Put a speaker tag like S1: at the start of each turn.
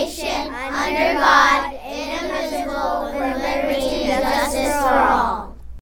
S1: nation under God,